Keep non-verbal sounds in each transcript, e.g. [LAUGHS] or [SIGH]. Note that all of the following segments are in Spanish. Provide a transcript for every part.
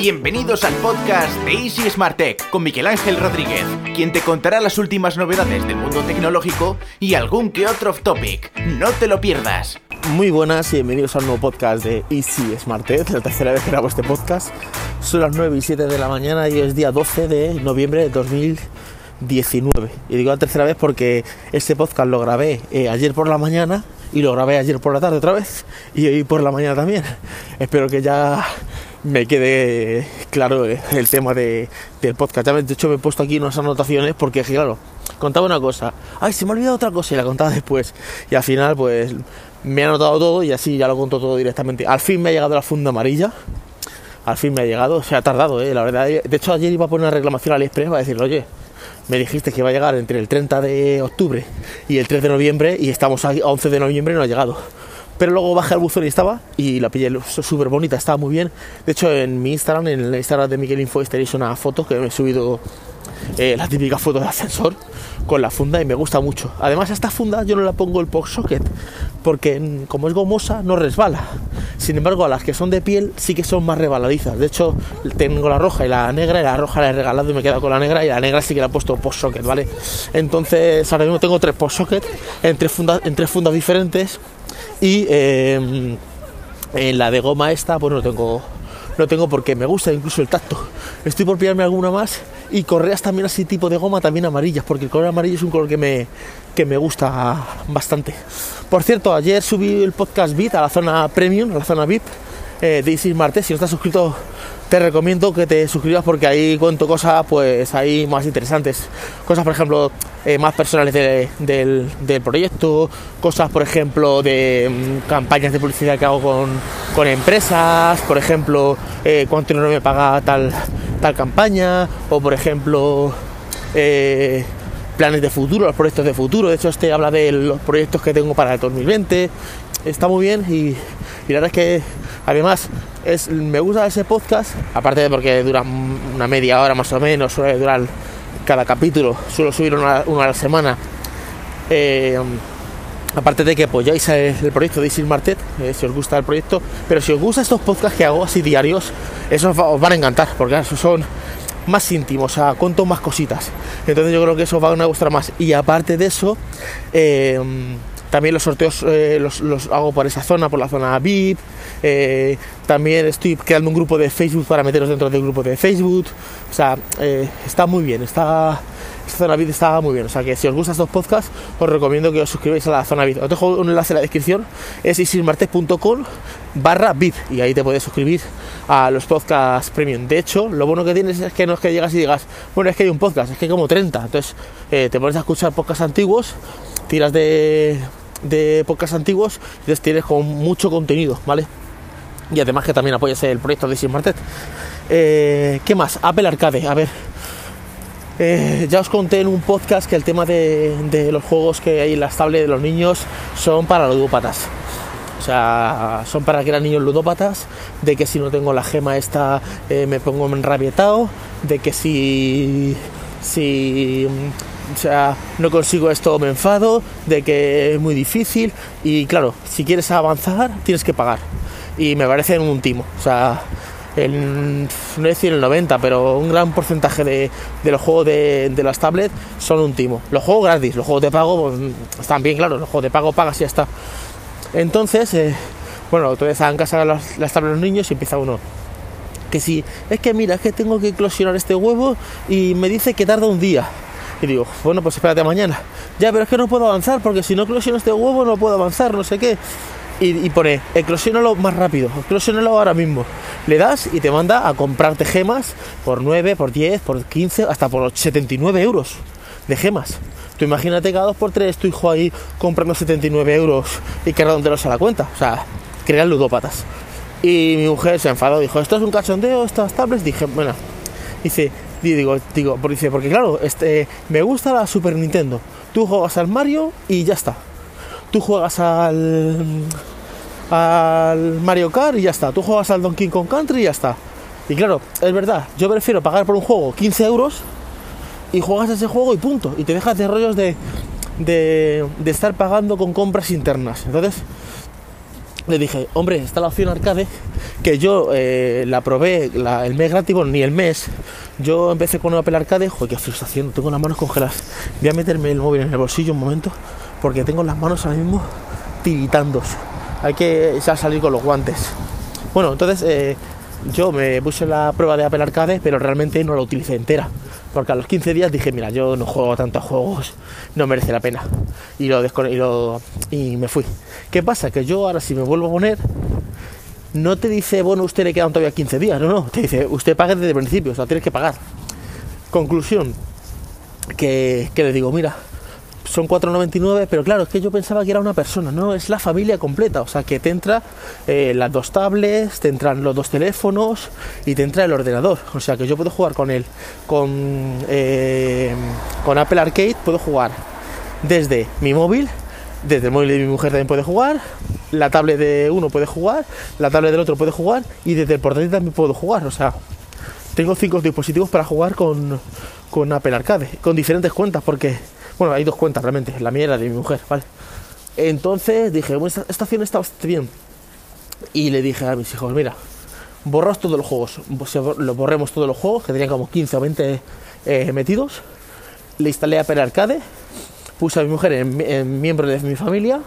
Bienvenidos al podcast de Easy Smart Tech con Miguel Ángel Rodríguez, quien te contará las últimas novedades del mundo tecnológico y algún que otro off topic. No te lo pierdas. Muy buenas y bienvenidos al nuevo podcast de Easy Smart Tech, la tercera vez que grabo este podcast. Son las 9 y 7 de la mañana y es día 12 de noviembre de 2019. Y digo la tercera vez porque este podcast lo grabé eh, ayer por la mañana y lo grabé ayer por la tarde otra vez y hoy por la mañana también. Espero que ya me quede claro el tema de, del podcast. De hecho, me he puesto aquí unas anotaciones porque, claro, contaba una cosa. Ay, se me ha olvidado otra cosa y la contaba después. Y al final, pues, me ha anotado todo y así ya lo conto todo directamente. Al fin me ha llegado la funda amarilla. Al fin me ha llegado. Se ha tardado, ¿eh? La verdad. De hecho, ayer iba a poner una reclamación al Express para decirle, oye, me dijiste que iba a llegar entre el 30 de octubre y el 3 de noviembre y estamos a 11 de noviembre y no ha llegado. Pero luego bajé al buzón y estaba, y la pillé súper bonita, estaba muy bien. De hecho, en mi Instagram, en el Instagram de Miguel Info, tenéis una foto que me he subido eh, la típica foto de ascensor con la funda y me gusta mucho. Además, esta funda yo no la pongo el pop socket porque, como es gomosa, no resbala. Sin embargo, a las que son de piel sí que son más rebaladizas. De hecho, tengo la roja y la negra, y la roja la he regalado y me he quedado con la negra, y la negra sí que la he puesto post socket, ¿vale? Entonces, ahora mismo tengo tres post socket en tres fundas, en tres fundas diferentes y em, en la de goma esta, pues no tengo, no tengo porque me gusta incluso el tacto. Estoy por pillarme alguna más y correas también así tipo de goma, también amarillas, porque el color amarillo es un color que me, que me gusta bastante. Por cierto, ayer subí el podcast VIP a la zona premium, a la zona VIP eh, de Isis Martes. Si no estás suscrito, te recomiendo que te suscribas porque ahí cuento cosas pues ahí más interesantes. Cosas, por ejemplo, eh, más personales del, proyecto, cosas, por ejemplo, de mm, campañas de publicidad que hago con, empresas, por ejemplo, eh, cuánto no me paga tal, tal campaña, o por ejemplo, eh, planes de futuro, los proyectos de futuro. De hecho, este habla de los proyectos que tengo para el 2020. Está muy bien y, la verdad es que además es, me gusta ese podcast, aparte de porque dura una media hora más o menos, suele durar cada capítulo, suelo subir una, a la semana. Eh, aparte de que apoyáis el proyecto de Isil Martet, eh, si os gusta el proyecto, pero si os gustan estos podcasts que hago así diarios, esos os van a encantar, porque son más íntimos, o sea, cuento más cositas. Entonces yo creo que eso os van a gustar más. Y aparte de eso, eh, también los sorteos los, los, hago por esa zona, por la zona VIP. también estoy creando un grupo de Facebook para meteros dentro del grupo de Facebook. O sea, eh, está muy bien, está, esta zona VIP está muy bien. O sea que si os gustan estos podcasts, os recomiendo que os suscribáis a la zona VIP. Os dejo un enlace en la descripción, es isismartes.com barra VIP y ahí te puedes suscribir a los podcasts premium. De hecho, lo bueno que tienes es que no es que llegas y digas, bueno, es que hay un podcast, es que hay como 30. Entonces eh, te pones a escuchar podcasts antiguos, tiras de, de podcasts antiguos, entonces tienes con mucho contenido, ¿vale? Y además que también apoyas el proyecto de Isismartet. Eh, ¿Qué más? Apple Arcade. A ver. Eh, ya os conté en un podcast que el tema de, los juegos que hay en las tablets de los niños son para ludópatas. O sea, son para que eran niños ludópatas, de que si no tengo la gema esta eh, me pongo enrabietado, de que si, si o sea, no consigo esto me enfado, de que es muy difícil y claro, si quieres avanzar tienes que pagar. Y me parece un timo. O sea, no decir el 90, pero un gran porcentaje de, los juegos de, las tablets son un timo. Los juegos gratis, los juegos de pago pues, están bien claros, los juegos de pago pagas y ya está. Entonces, eh, bueno, vez en casa las, las tablets los niños y empieza uno. Que si, es que mira, es que tengo que eclosionar este huevo y me dice que tarda un día. Y digo, bueno, pues espérate mañana. Ya, pero es que no puedo avanzar porque si no eclosiono este huevo no puedo avanzar, no sé qué y, pone eclosionalo más rápido, eclosionalo ahora mismo. Le das y te manda a comprarte gemas por 9, por 10, por 15, hasta por 79 euros de gemas. Tú imagínate cada 2 por 3 tu hijo ahí comprando 79 euros y que redonderos a la cuenta. O sea, crean ludópatas. Y mi mujer se enfadó, dijo, esto es un cachondeo, estas tablets. Dije, bueno, dice, digo, digo, porque, porque claro, este, me gusta la Super Nintendo. Tú juegas al Mario y ya está tú juegas al, al Mario Kart y ya está, tú juegas al Donkey Kong Country y ya está. Y claro, es verdad, yo prefiero pagar por un juego 15 euros y juegas ese juego y punto. Y te dejas de rollos de, de, estar pagando con compras internas. Entonces, le dije, hombre, está la opción arcade, que yo eh, la probé el mes gratis, ni el mes. Yo empecé con Apple Arcade, joder, qué frustración, tengo las manos congeladas. Voy a meterme el móvil en el bolsillo un momento, porque tengo las manos ahora mismo tiritando. Hay que ya salir con los guantes. Bueno, entonces eh, yo me puse la prueba de Apple Arcade, pero realmente no la utilicé entera. Porque a los 15 días dije, mira, yo no juego tantos juegos, no merece la pena. Y lo, y, y me fui. ¿Qué pasa? Que yo ahora si me vuelvo a poner, no te dice, bueno, usted le quedan todavía 15 días, no, no, te dice, usted paga desde el principio, o sea, tienes que pagar. Conclusión, que, que le digo, mira, son 4,99, pero claro, es que yo pensaba que era una persona, no, es la familia completa, o sea, que te entra eh, las dos tablets, te entran los dos teléfonos y te entra el ordenador, o sea, que yo puedo jugar con él, con, eh, con Apple Arcade, puedo jugar desde mi móvil, desde el móvil de mi mujer también puede jugar, la tablet de uno puede jugar, la tablet del otro puede jugar y desde el portátil también puedo jugar, o sea, tengo cinco dispositivos para jugar con, con Apple Arcade, con diferentes cuentas, porque bueno, hay dos cuentas realmente, la mía y la de mi mujer, ¿vale? Entonces dije, bueno, esta, estación está bastante bien. Y le dije a mis hijos, mira, borraos todos los juegos, borremos todos los juegos, que tenían como 15 o 20 eh, metidos. Le instalé Apple Arcade, puse a mi mujer en, miembro de mi familia,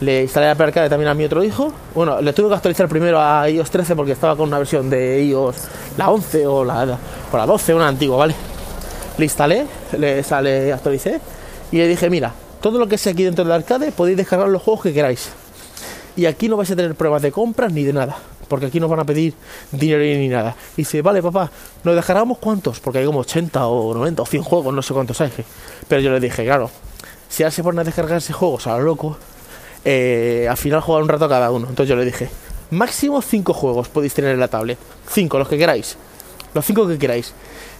le instalé Apple Arcade también a mi otro hijo. Bueno, le tuve que actualizar primero a iOS 13 porque estaba con una versión de iOS, la 11 o la, o la 12, una antigua, ¿vale? Le instalé, le, sale, actualicé y le dije, mira, todo lo que sea aquí dentro del arcade podéis descargar los juegos que queráis. Y aquí no vais a tener pruebas de compras ni de nada, porque aquí no van a pedir dinero ni nada. Y dice, vale, papá, ¿nos descargamos cuántos? Porque hay como 80 o 90 o 100 juegos, no sé cuántos hay. Pero yo le dije, claro, si ahora se ponen a descargarse juegos a lo loco, eh, al final jugar un rato cada uno. Entonces yo le dije, máximo 5 juegos podéis tener en la tablet. 5, los que queráis. Los 5 que queráis.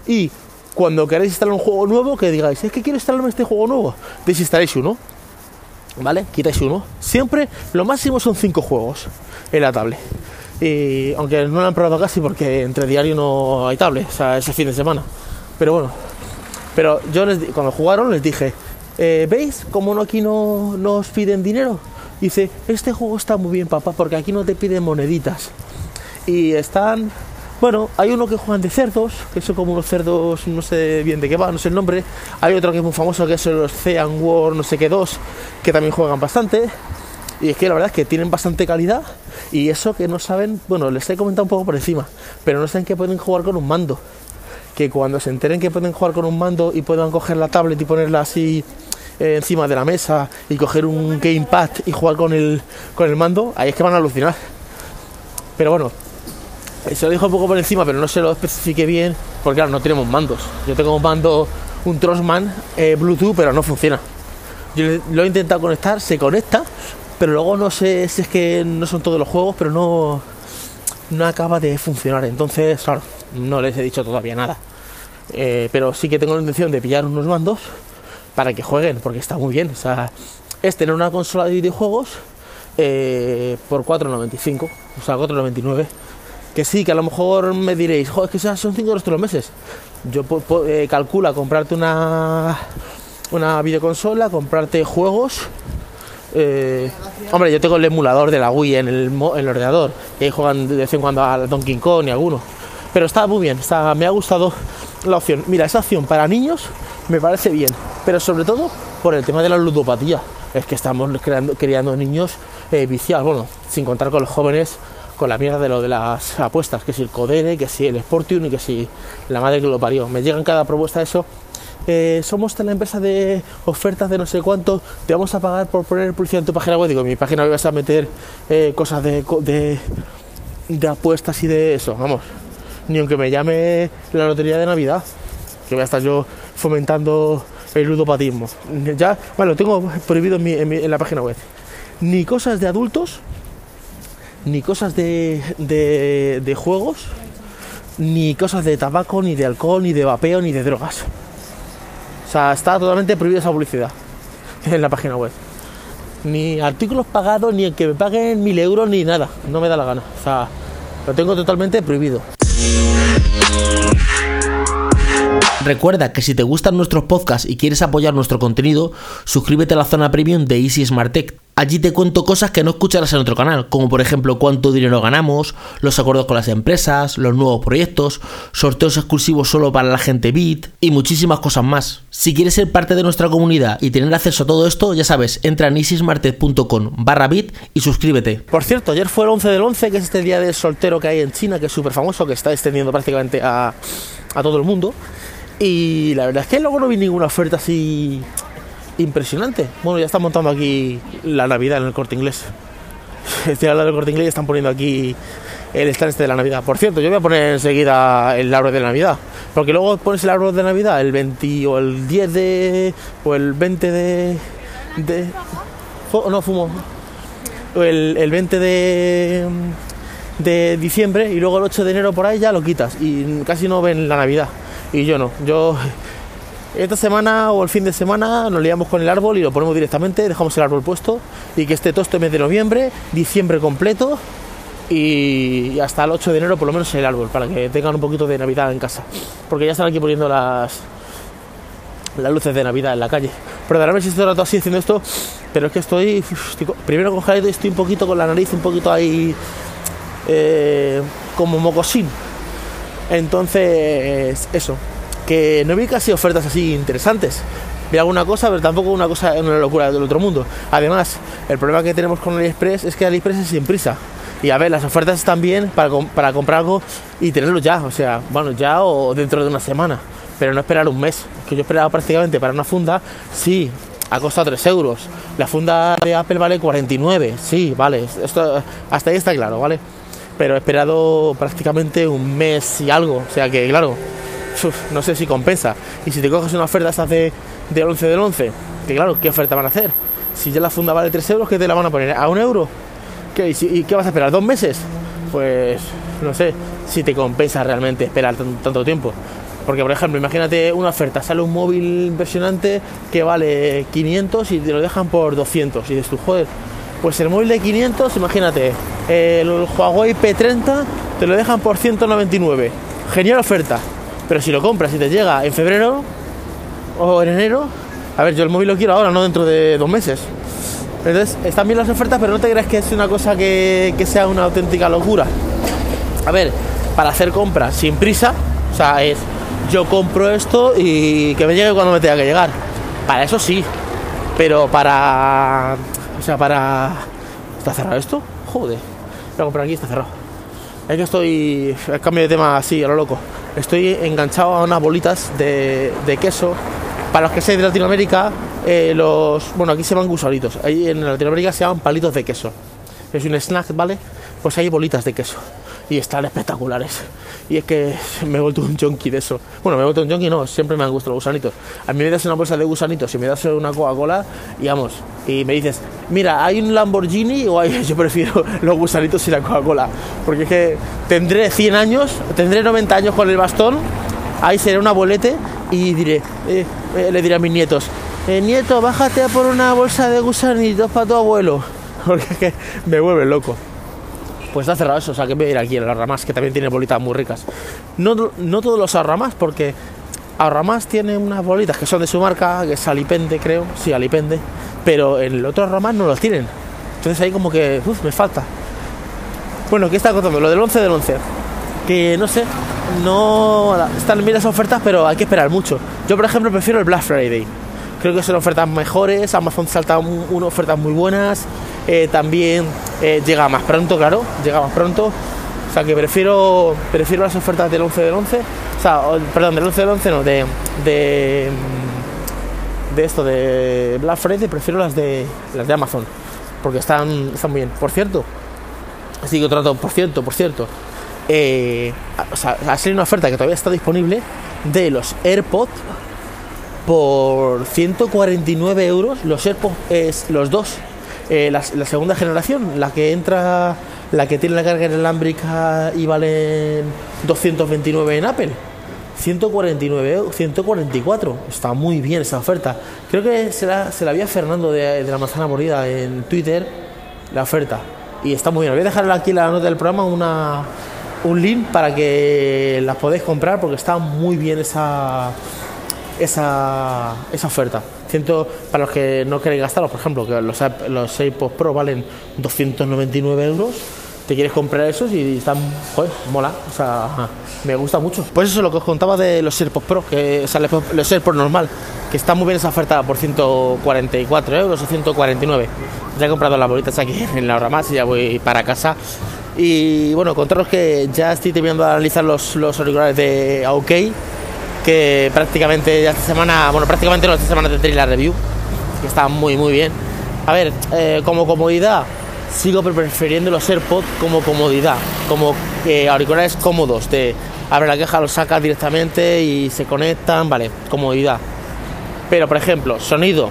Y cuando queráis instalar un juego nuevo, que digáis, es que quiero instalarme este juego nuevo, desinstaláis uno, ¿vale? Quitáis uno. Siempre lo máximo son 5 juegos en la tablet. Y aunque no lo han probado casi porque entre diario no hay tablet, o sea, ese fin de semana. Pero bueno, pero yo les, cuando jugaron les dije, eh, ¿veis cómo no, aquí no nos piden dinero? Dice, este juego está muy bien, papá, porque aquí no te piden moneditas. Y están bueno, hay uno que juegan de cerdos, que son como unos cerdos, no sé bien de qué va, no sé el nombre. Hay otro que es muy famoso, que es los Cean War, no sé qué dos, que también juegan bastante. Y es que la verdad es que tienen bastante calidad. Y eso que no saben, bueno, les he comentado un poco por encima, pero no saben que pueden jugar con un mando. Que cuando se enteren que pueden jugar con un mando y puedan coger la tablet y ponerla así eh, encima de la mesa y coger un gamepad y jugar con el, con el mando, ahí es que van a alucinar. Pero bueno, se lo dijo un poco por encima, pero no se lo especifique bien, porque claro, no tenemos mandos. Yo tengo un mando, un Trossman eh, Bluetooth, pero no funciona. Yo lo he intentado conectar, se conecta, pero luego no sé si es que no son todos los juegos, pero no, no acaba de funcionar. Entonces, claro, no les he dicho todavía nada. Eh, pero sí que tengo la intención de pillar unos mandos para que jueguen, porque está muy bien. O sea, es tener una consola de videojuegos eh, por 4.95, o sea, 4.99 que sí, que a lo mejor me diréis, joder, es que son 5 euros todos los meses. Yo eh, calcula comprarte una, una videoconsola, comprarte juegos. Eh, hombre, yo tengo el emulador de la Wii en el, ordenador, y ahí juegan de vez en cuando a Donkey Kong y alguno. Pero está muy bien, está, me ha gustado la opción. Mira, esa opción para niños me parece bien, pero sobre todo por el tema de la ludopatía. Es que estamos creando, criando niños eh, viciados, bueno, sin contar con los jóvenes con la mierda de lo de las apuestas, que si el Codere, que si el Sportium y que si la madre que lo parió. Me llegan cada propuesta eso. Eh, somos la empresa de ofertas de no sé cuánto, te vamos a pagar por poner publicidad en tu página web. Digo, en mi página web vas a meter eh, cosas de, de, de, apuestas y de eso, vamos. Ni aunque me llame la lotería de Navidad, que voy a estar yo fomentando el ludopatismo. Ya, bueno, tengo prohibido en, en la página web. Ni cosas de adultos, ni cosas de, de, juegos, ni cosas de tabaco, ni de alcohol, ni de vapeo, ni de drogas. O sea, está totalmente prohibida esa publicidad [LAUGHS] en la página web. Ni artículos pagados, ni el que me paguen mil euros, ni nada. No me da la gana. O sea, lo tengo totalmente prohibido. Recuerda que si te gustan nuestros podcasts y quieres apoyar nuestro contenido, suscríbete a la zona premium de Easy Smart Tech Allí te cuento cosas que no escucharás en otro canal, como por ejemplo cuánto dinero ganamos, los acuerdos con las empresas, los nuevos proyectos, sorteos exclusivos solo para la gente BIT y muchísimas cosas más. Si quieres ser parte de nuestra comunidad y tener acceso a todo esto, ya sabes, entra en isismartet.com barra bit y suscríbete. Por cierto, ayer fue el 11 del 11, que es este día del soltero que hay en China, que es súper famoso, que está extendiendo prácticamente a, a todo el mundo. Y la verdad es que luego no vi ninguna oferta así impresionante. Bueno, ya están montando aquí la Navidad en el corte inglés. [LAUGHS] Estoy hablando del corte inglés y están poniendo aquí el stand este de la Navidad. Por cierto, yo voy a poner enseguida el árbol de Navidad. Porque luego pones el árbol de Navidad el 20 o el 10 de. o el 20 de. de no fumo. El, el 20 de. de diciembre y luego el 8 de enero por ahí ya lo quitas. Y casi no ven la Navidad. Y yo no. Yo esta semana o el fin de semana nos liamos con el árbol y lo ponemos directamente, dejamos el árbol puesto y que esté todo este mes de noviembre, diciembre completo y hasta el 8 de enero por lo menos el árbol, para que tengan un poquito de Navidad en casa. Porque ya están aquí poniendo las las luces de Navidad en la calle. Perdóname si estoy rato así haciendo esto, pero es que estoy, estoy primero congelado y estoy un poquito con la nariz un poquito ahí eh, como mocosín. Entonces, eso, que no vi casi ofertas así interesantes. Vi alguna cosa, pero tampoco una cosa, una locura del otro mundo. Además, el problema que tenemos con AliExpress es que AliExpress es sin prisa. Y a ver, las ofertas están bien para, para comprar algo y tenerlo ya. O sea, bueno, ya o dentro de una semana. Pero no esperar un mes. Que yo esperaba prácticamente para una funda, sí, ha costado 3 euros. La funda de Apple vale 49. Sí, vale. Esto, hasta ahí está claro, ¿vale? Pero he esperado prácticamente un mes y algo. O sea que, claro, no sé si compensa. Y si te coges una oferta estas de, de 11 del 11, que claro, ¿qué oferta van a hacer? Si ya la funda vale 3 euros, ¿qué te la van a poner? ¿A un euro? ¿Qué, y, qué vas a esperar? ¿Dos meses? Pues no sé si te compensa realmente esperar tanto tiempo. Porque, por ejemplo, imagínate una oferta, sale un móvil impresionante que vale 500 y te lo dejan por 200. Y dices tú, joder, pues el móvil de 500, imagínate, el Huawei P30 te lo dejan por 199. Genial oferta. Pero si lo compras y te llega en febrero o en enero, a ver, yo el móvil lo quiero ahora, no dentro de dos meses. Entonces, están bien las ofertas, pero no te creas que es una cosa que, que sea una auténtica locura. A ver, para hacer compras sin prisa, o sea, es yo compro esto y que me llegue cuando me tenga que llegar. Para eso sí, pero para. O sea, para. ¿Está cerrado esto? Joder. Voy a comprar aquí, está cerrado. Es que estoy. Cambio de tema así, a lo loco estoy enganchado a unas bolitas de, queso. Para los que sean de Latinoamérica, eh, los. Bueno, aquí se llaman gusanitos. Ahí en Latinoamérica se llaman palitos de queso. Es un snack, ¿vale? Pues hay bolitas de queso. Y están espectaculares. Y es que me he vuelto un junkie de eso. Bueno, me he vuelto un junkie, no, siempre me han gustado los gusanitos. A mí me das una bolsa de gusanitos y me das una Coca-Cola y vamos. Y me dices, mira, hay un Lamborghini o hay... [LAUGHS] yo prefiero los gusanitos y la Coca-Cola. Porque es que tendré 100 años, tendré 90 años con el bastón, ahí seré un abuelete y diré, eh, eh, le diré a mis nietos, eh, nieto, bájate a por una bolsa de gusanitos para tu abuelo. [LAUGHS] Porque es que me vuelve loco pues está cerrado eso, o sea que voy a ir aquí a las ramas, que también tiene bolitas muy ricas. No, no todos los arramas, porque Arramas tiene unas bolitas que son de su marca, que es Alipende, creo, sí, Alipende, pero el otro Arramas no los tienen. Entonces ahí como que, uff, me falta. Bueno, ¿qué está contando? Lo del 11 del 11. Que no sé, no están bien las ofertas, pero hay que esperar mucho. Yo, por ejemplo, prefiero el Black Friday. Creo que son ofertas mejores, Amazon salta unas ofertas muy buenas, eh, también eh, llega más pronto, claro, llega más pronto. O sea que prefiero, prefiero las ofertas del 11 del 11, o sea, perdón, del 11 del 11 no, de, de, de esto, de Black Friday, prefiero las de, las de Amazon, porque están, están muy bien. Por cierto, así que trato, por cierto, por cierto, eh, o sea, ha salido una oferta que todavía está disponible de los AirPods por 149 euros, los AirPods, es, los dos eh, la, segunda generación, la que entra, la que tiene la carga inalámbrica y vale 229 en Apple. 149, 144. Está muy bien esa oferta. Creo que se la, se la había Fernando de, la manzana mordida en Twitter la oferta. Y está muy bien. Voy a dejar aquí en la nota del programa una, un link para que las podáis comprar porque está muy bien esa, esa, esa oferta. Ciento, para los que no queréis gastarlos, por ejemplo, que los, los AirPods Pro valen 299 euros te quieres comprar esos y están, joder, mola, o sea, me gusta mucho. Pues eso es lo que os contaba de los AirPods Pro, que o sea, los AirPods normal, que está muy bien esa oferta por 144 euros o 149. Ya he comprado las bolitas aquí [LAUGHS] en la hora más y ya voy para casa. Y bueno, contaros que ya estoy terminando de analizar los, los auriculares de OK, que prácticamente ya esta semana, bueno, prácticamente no, esta semana tendré la review, que está muy, muy bien. A ver, eh, como comodidad, sigo prefiriendo los AirPods como comodidad, como eh, auriculares cómodos, de abre la queja, los sacas directamente y se conectan, vale, comodidad. Pero por ejemplo, sonido,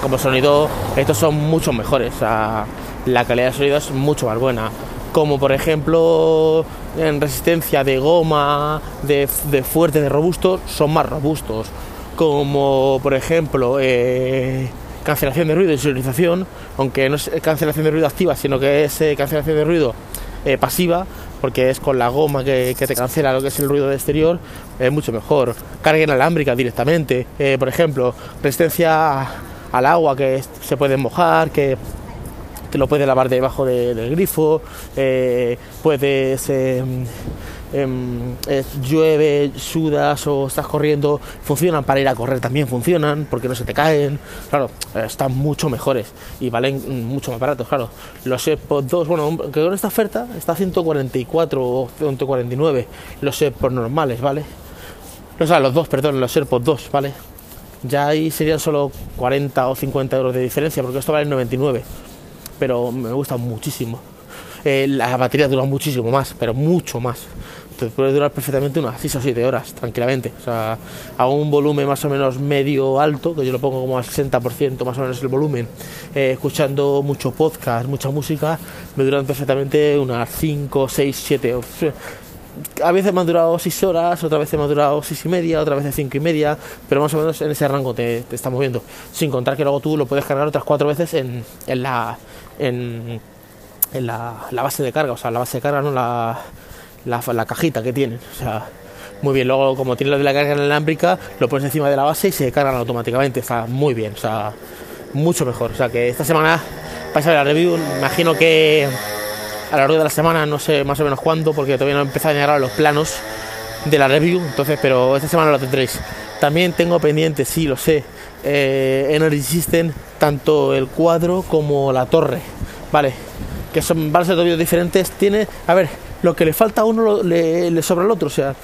como sonido, estos son mucho mejores, la calidad de sonido es mucho más buena. Como por ejemplo en resistencia de goma, de, fuerte, de robusto, son más robustos. Como por ejemplo eh, cancelación de ruido y sonorización, aunque no es cancelación de ruido activa, sino que es eh, cancelación de ruido eh, pasiva, porque es con la goma que, te cancela lo que es el ruido exterior, es mucho mejor. Carga inalámbrica directamente, eh, por ejemplo, resistencia al agua que se puede mojar, que te lo puedes lavar debajo del grifo, puedes em, Em, llueve, sudas o estás corriendo, funcionan para ir a correr también funcionan, porque no se te caen, claro, están mucho mejores y valen mucho más baratos, claro. Los AirPods 2, bueno, que con esta oferta está a 144 o 149 los AirPods normales, ¿vale? O sea, los dos, perdón, los AirPods 2, ¿vale? Ya ahí serían solo 40 o 50 euros de diferencia, porque esto vale 99, pero me gusta muchísimo. Eh, la batería dura muchísimo más, pero mucho más. Entonces puede durar perfectamente unas 6 o 7 horas, tranquilamente. O sea, a un volumen más o menos medio alto, que yo lo pongo como al 60% más o menos el volumen, eh, escuchando mucho podcast, mucha música, me duran perfectamente unas 5, 6, 7 a veces me ha durado 6 horas, otra vez me ha durado 6 y media, otra vez 5 y media, pero más o menos en ese rango te, te está moviendo. Sin contar que luego tú lo puedes cargar otras 4 veces en, en la. En, la, base de carga, o sea, la base de carga, no la, la, cajita que tiene O sea, muy bien. Luego, como tiene lo de la carga inalámbrica, lo pones encima de la base y se cargan automáticamente. Está muy bien, o sea, mucho mejor. O sea, que esta semana vais a ver la review. Imagino que a lo largo de la semana, no sé más o menos cuándo, porque todavía no he empezado a llegar los planos de la review. Entonces, pero esta semana lo tendréis. También tengo pendiente, sí, lo sé, eh, Energy System, tanto el cuadro como la torre. Vale, que son a ser diferentes, tiene, a ver, lo que le falta a uno le, sobra al otro, o sea,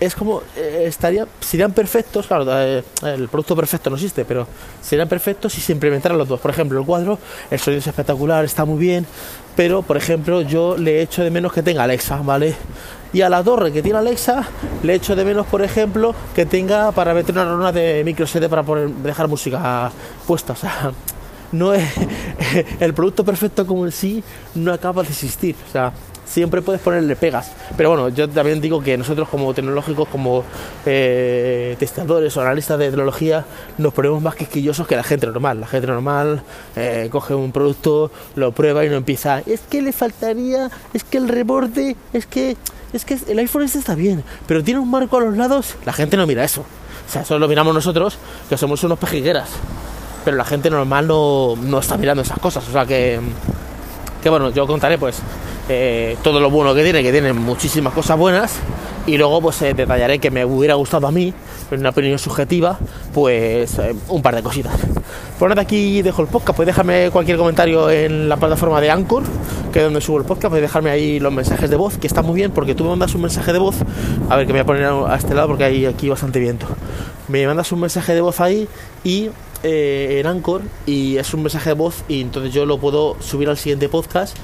es como, eh, estaría, serían perfectos, claro, eh, el producto perfecto no existe, pero serían perfectos si se implementaran los dos. Por ejemplo, el cuadro, el sonido es espectacular, está muy bien, pero, por ejemplo, yo le echo de menos que tenga Alexa, ¿vale? Y a la torre que tiene Alexa, le echo de menos, por ejemplo, que tenga para meter una runa de micro SD para dejar música puesta, o sea no es [LAUGHS] el producto perfecto como en sí no acaba de existir. O sea, siempre puedes ponerle pegas. Pero bueno, yo también digo que nosotros como tecnológicos, como eh, testadores o analistas de tecnología, nos ponemos más quisquillosos que la gente normal. La gente normal eh, coge un producto, lo prueba y no empieza. Es que le faltaría, es que el reborde, es que, es que el iPhone este está bien, pero tiene un marco a los lados. La gente no mira eso. O sea, eso lo miramos nosotros, que somos unos pejigueras pero la gente normal no, no está mirando esas cosas. O sea que, que bueno, yo contaré pues eh, todo lo bueno que tiene, que tiene muchísimas cosas buenas, y luego pues eh, detallaré que me hubiera gustado a mí, en una opinión subjetiva, pues eh, un par de cositas. Por nada aquí dejo el podcast, puedes dejarme cualquier comentario en la plataforma de Anchor, que es donde subo el podcast, puedes dejarme ahí los mensajes de voz, que está muy bien, porque tú me mandas un mensaje de voz, a ver que me voy a poner a este lado porque hay aquí bastante viento. Me mandas un mensaje de voz ahí y en Anchor y es un mensaje de voz y entonces yo lo puedo subir al siguiente podcast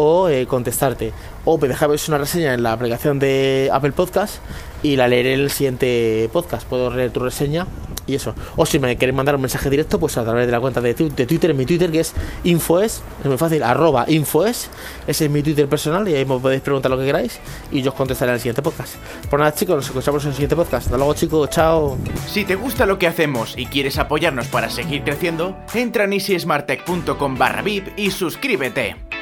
o eh, contestarte. O dejarme una reseña en la aplicación de Apple Podcast y la leeré en el siguiente podcast. Puedo leer tu reseña y eso. O si me queréis mandar un mensaje directo, pues a través de la cuenta de, Twitter, en mi Twitter, que es infoes, es muy fácil, arroba infoes, ese es mi Twitter personal y ahí me podéis preguntar lo que queráis y yo os contestaré en el siguiente podcast. Pues nada chicos, nos escuchamos en el siguiente podcast. Hasta luego chicos, chao. Si te gusta lo que hacemos y quieres apoyarnos para seguir creciendo, entra en easysmartech.com barra VIP y suscríbete.